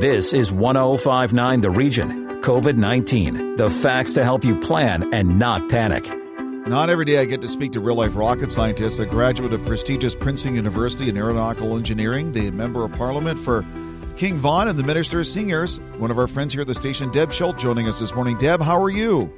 This is 1059 The Region. COVID 19. The facts to help you plan and not panic. Not every day I get to speak to real life rocket scientist, a graduate of prestigious Princeton University in aeronautical engineering, the member of parliament for King Vaughan, and the Minister of Seniors. One of our friends here at the station, Deb Schulte, joining us this morning. Deb, how are you?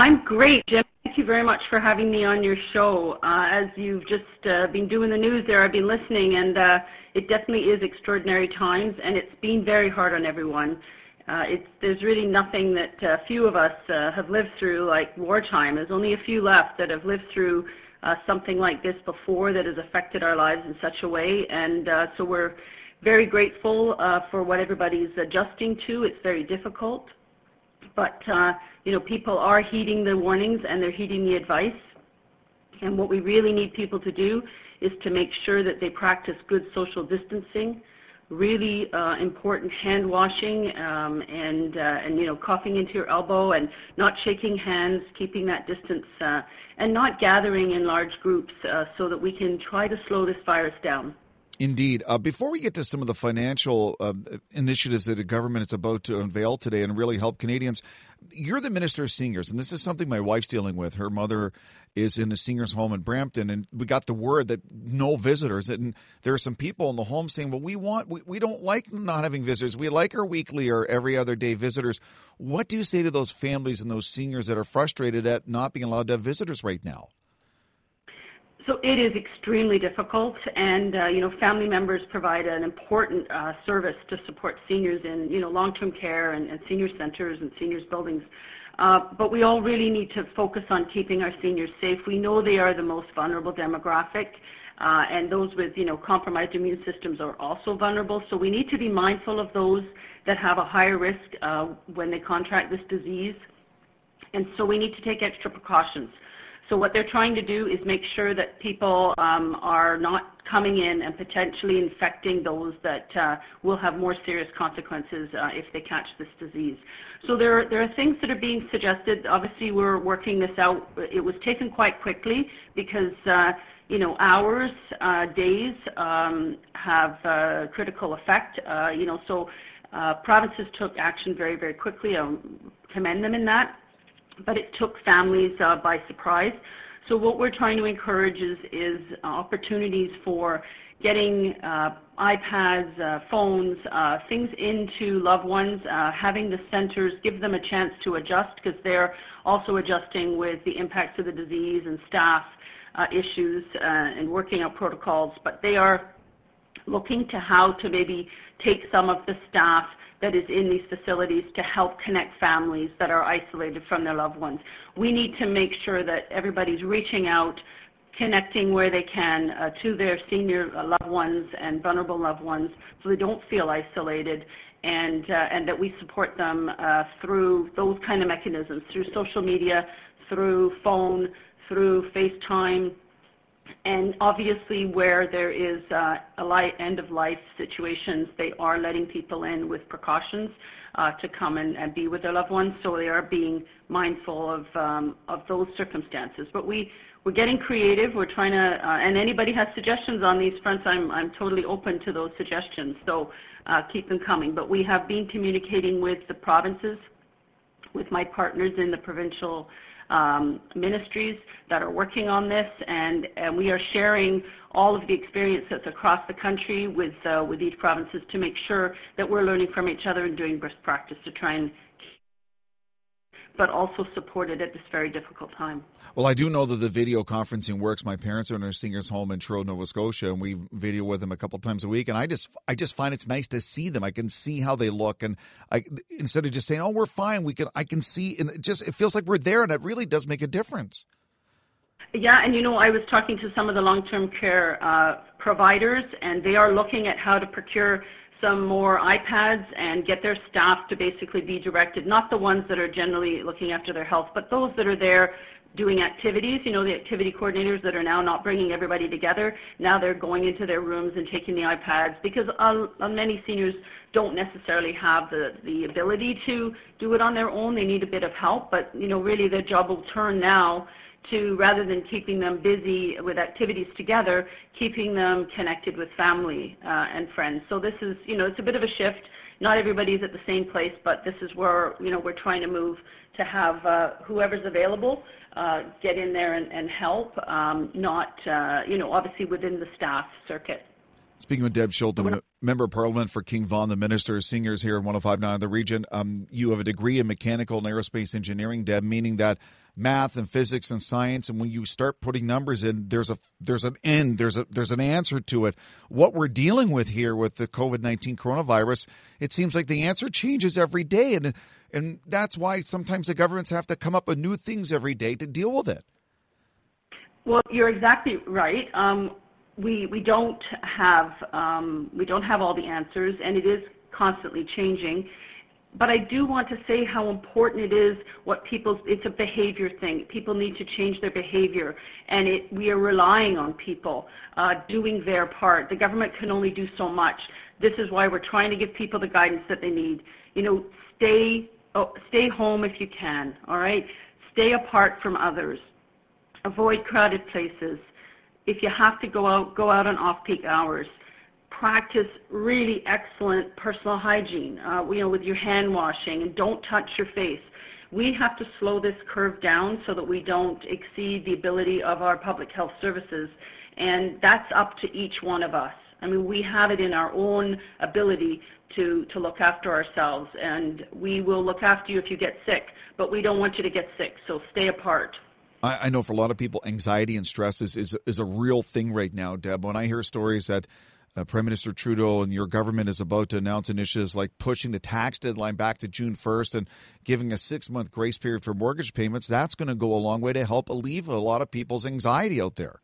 I'm great, Jim. Thank you very much for having me on your show. Uh, as you've just uh, been doing the news there, I've been listening, and uh, it definitely is extraordinary times, and it's been very hard on everyone. Uh, it's, there's really nothing that uh, few of us uh, have lived through like wartime. There's only a few left that have lived through uh, something like this before that has affected our lives in such a way, and uh, so we're very grateful uh, for what everybody's adjusting to. It's very difficult, but uh, you know people are heeding the warnings and they're heeding the advice. And what we really need people to do is to make sure that they practice good social distancing, really uh, important hand washing, um, and uh, and you know coughing into your elbow and not shaking hands, keeping that distance, uh, and not gathering in large groups, uh, so that we can try to slow this virus down. Indeed. Uh, before we get to some of the financial uh, initiatives that the government is about to unveil today and really help Canadians, you're the Minister of Seniors, and this is something my wife's dealing with. Her mother is in a seniors' home in Brampton, and we got the word that no visitors. And there are some people in the home saying, "Well, we want, we, we don't like not having visitors. We like our weekly or every other day visitors." What do you say to those families and those seniors that are frustrated at not being allowed to have visitors right now? So it is extremely difficult, and uh, you know, family members provide an important uh, service to support seniors in you know long-term care and, and senior centers and seniors buildings. Uh, but we all really need to focus on keeping our seniors safe. We know they are the most vulnerable demographic, uh, and those with you know compromised immune systems are also vulnerable. So we need to be mindful of those that have a higher risk uh, when they contract this disease, and so we need to take extra precautions. So what they're trying to do is make sure that people um, are not coming in and potentially infecting those that uh, will have more serious consequences uh, if they catch this disease. So there, are things that are being suggested. Obviously, we're working this out. It was taken quite quickly because uh, you know hours, days um, have a critical effect. You know, so provinces took action very, very quickly. I commend them in that but it took families uh, by surprise. So what we're trying to encourage is, is opportunities for getting uh, iPads, uh, phones, uh, things into loved ones, uh, having the centers give them a chance to adjust because they're also adjusting with the impacts of the disease and staff uh, issues uh, and working out protocols. But they are looking to how to maybe take some of the staff that is in these facilities to help connect families that are isolated from their loved ones. We need to make sure that everybody's reaching out, connecting where they can uh, to their senior uh, loved ones and vulnerable loved ones so they don't feel isolated and, uh, and that we support them uh, through those kind of mechanisms, through social media, through phone, through FaceTime, obviously, where there is uh, a light, end of life situations, they are letting people in with precautions uh, to come and, be with their loved ones. So they are being mindful of um, those circumstances. We're getting creative. We're trying to, uh, and anybody has suggestions on these fronts, I'm totally open to those suggestions. So keep them coming. But we have been communicating with the provinces, with my partners in the provincial ministries that are working on this, and, we are sharing all of the experience that's across the country with, uh, with each provinces to make sure that we're learning from each other and doing best practice to try and but also supported at this very difficult time. Well, I do know that the video conferencing works. My parents are in a seniors' home in Truro, Nova Scotia, and we video with them a couple times a week. And I just, I just find it's nice to see them. I can see how they look, and I instead of just saying, "Oh, we're fine," we can, I can see, and it just it feels like we're there, and it really does make a difference. Yeah, and you know, I was talking to some of the long-term care uh, providers, and they are looking at how to procure some more iPads and get their staff to basically be directed, not the ones that are generally looking after their health, but those that are there doing activities, you know, the activity coordinators that are now not bringing everybody together. Now they're going into their rooms and taking the iPads because uh, many seniors don't necessarily have the, the ability to do it on their own. They need a bit of help, but, you know, really their job will turn now to rather than keeping them busy with activities together, keeping them connected with family uh, and friends. So this is, you know, it's a bit of a shift. Not everybody's at the same place, but this is where, you know, we're trying to move to have uh, whoever's available uh, get in there and, and help, um, not, uh, you know, obviously within the staff circuit. Speaking with Deb Schulte, Member of Parliament for King Vaughan, the Minister of Seniors here in 1059 the region, um, you have a degree in mechanical and aerospace engineering, Deb, meaning that math and physics and science, and when you start putting numbers in, there's a there's an end, there's a there's an answer to it. What we're dealing with here with the COVID nineteen coronavirus, it seems like the answer changes every day, and and that's why sometimes the governments have to come up with new things every day to deal with it. Well, you're exactly right. Um, we we don't have um, we don't have all the answers, and it is constantly changing. But I do want to say how important it is. What people it's a behavior thing. People need to change their behavior, and we are relying on people uh, doing their part. The government can only do so much. This is why we're trying to give people the guidance that they need. You know, stay oh, stay home if you can. All right, stay apart from others. Avoid crowded places if you have to go out, go out on off-peak hours. Practice really excellent personal hygiene, uh, you know, with your hand washing, and don't touch your face. We have to slow this curve down so that we don't exceed the ability of our public health services, and that's up to each one of us. I mean, we have it in our own ability to, to look after ourselves, and we will look after you if you get sick, but we don't want you to get sick, so stay apart. I, I know for a lot of people, anxiety and stress is, is, is a real thing right now, Deb. When I hear stories that uh, Prime Minister Trudeau and your government is about to announce initiatives like pushing the tax deadline back to June 1st and giving a six month grace period for mortgage payments, that's going to go a long way to help alleviate a lot of people's anxiety out there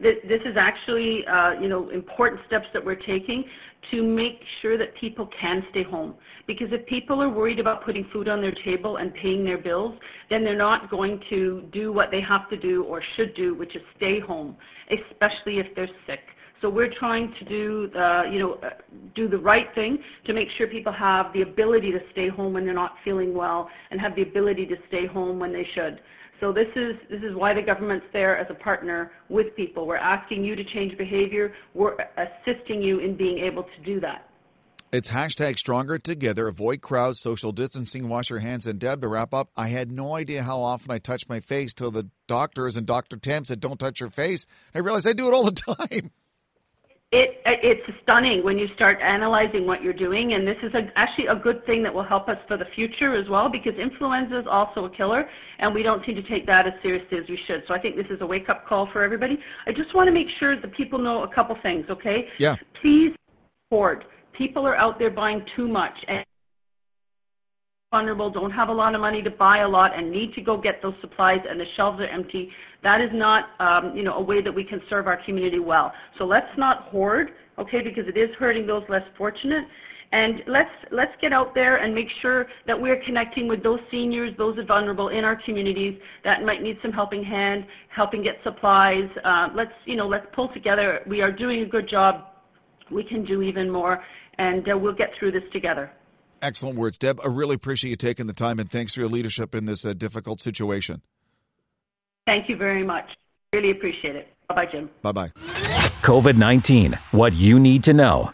this is actually, uh, you know, important steps that we're taking to make sure that people can stay home. Because if people are worried about putting food on their table and paying their bills, then they're not going to do what they have to do or should do, which is stay home, especially if they're sick. So we're trying to do the, you know, uh, do the right thing to make sure people have the ability to stay home when they're not feeling well and have the ability to stay home when they should. So this is, this is why the government's there as a partner with people. We're asking you to change behavior. We're assisting you in being able to do that. It's hashtag stronger together. Avoid crowds, social distancing, wash your hands. And Deb, to wrap up, I had no idea how often I touched my face till the doctors and Dr. Tam said, don't touch your face. I realized I do it all the time. It, it's stunning when you start analyzing what you're doing, and this is a, actually a good thing that will help us for the future as well, because influenza is also a killer, and we don't seem to take that as seriously as we should. So I think this is a wake-up call for everybody. I just want to make sure that people know a couple things, okay? Yeah. Please hoard. People are out there buying too much, and vulnerable, don't have a lot of money to buy a lot, and need to go get those supplies, and the shelves are empty. That is not, um, you know, a way that we can serve our community well. So let's not hoard, okay, because it is hurting those less fortunate. And let's let's get out there and make sure that we're connecting with those seniors, those vulnerable in our communities that might need some helping hand, helping get supplies. Uh, let's you know let's pull together. We are doing a good job. We can do even more, and uh, we'll get through this together. Excellent words, Deb. I really appreciate you taking the time, and thanks for your leadership in this uh, difficult situation. Thank you very much. Really appreciate it. Bye bye, Jim. Bye bye. COVID 19, what you need to know.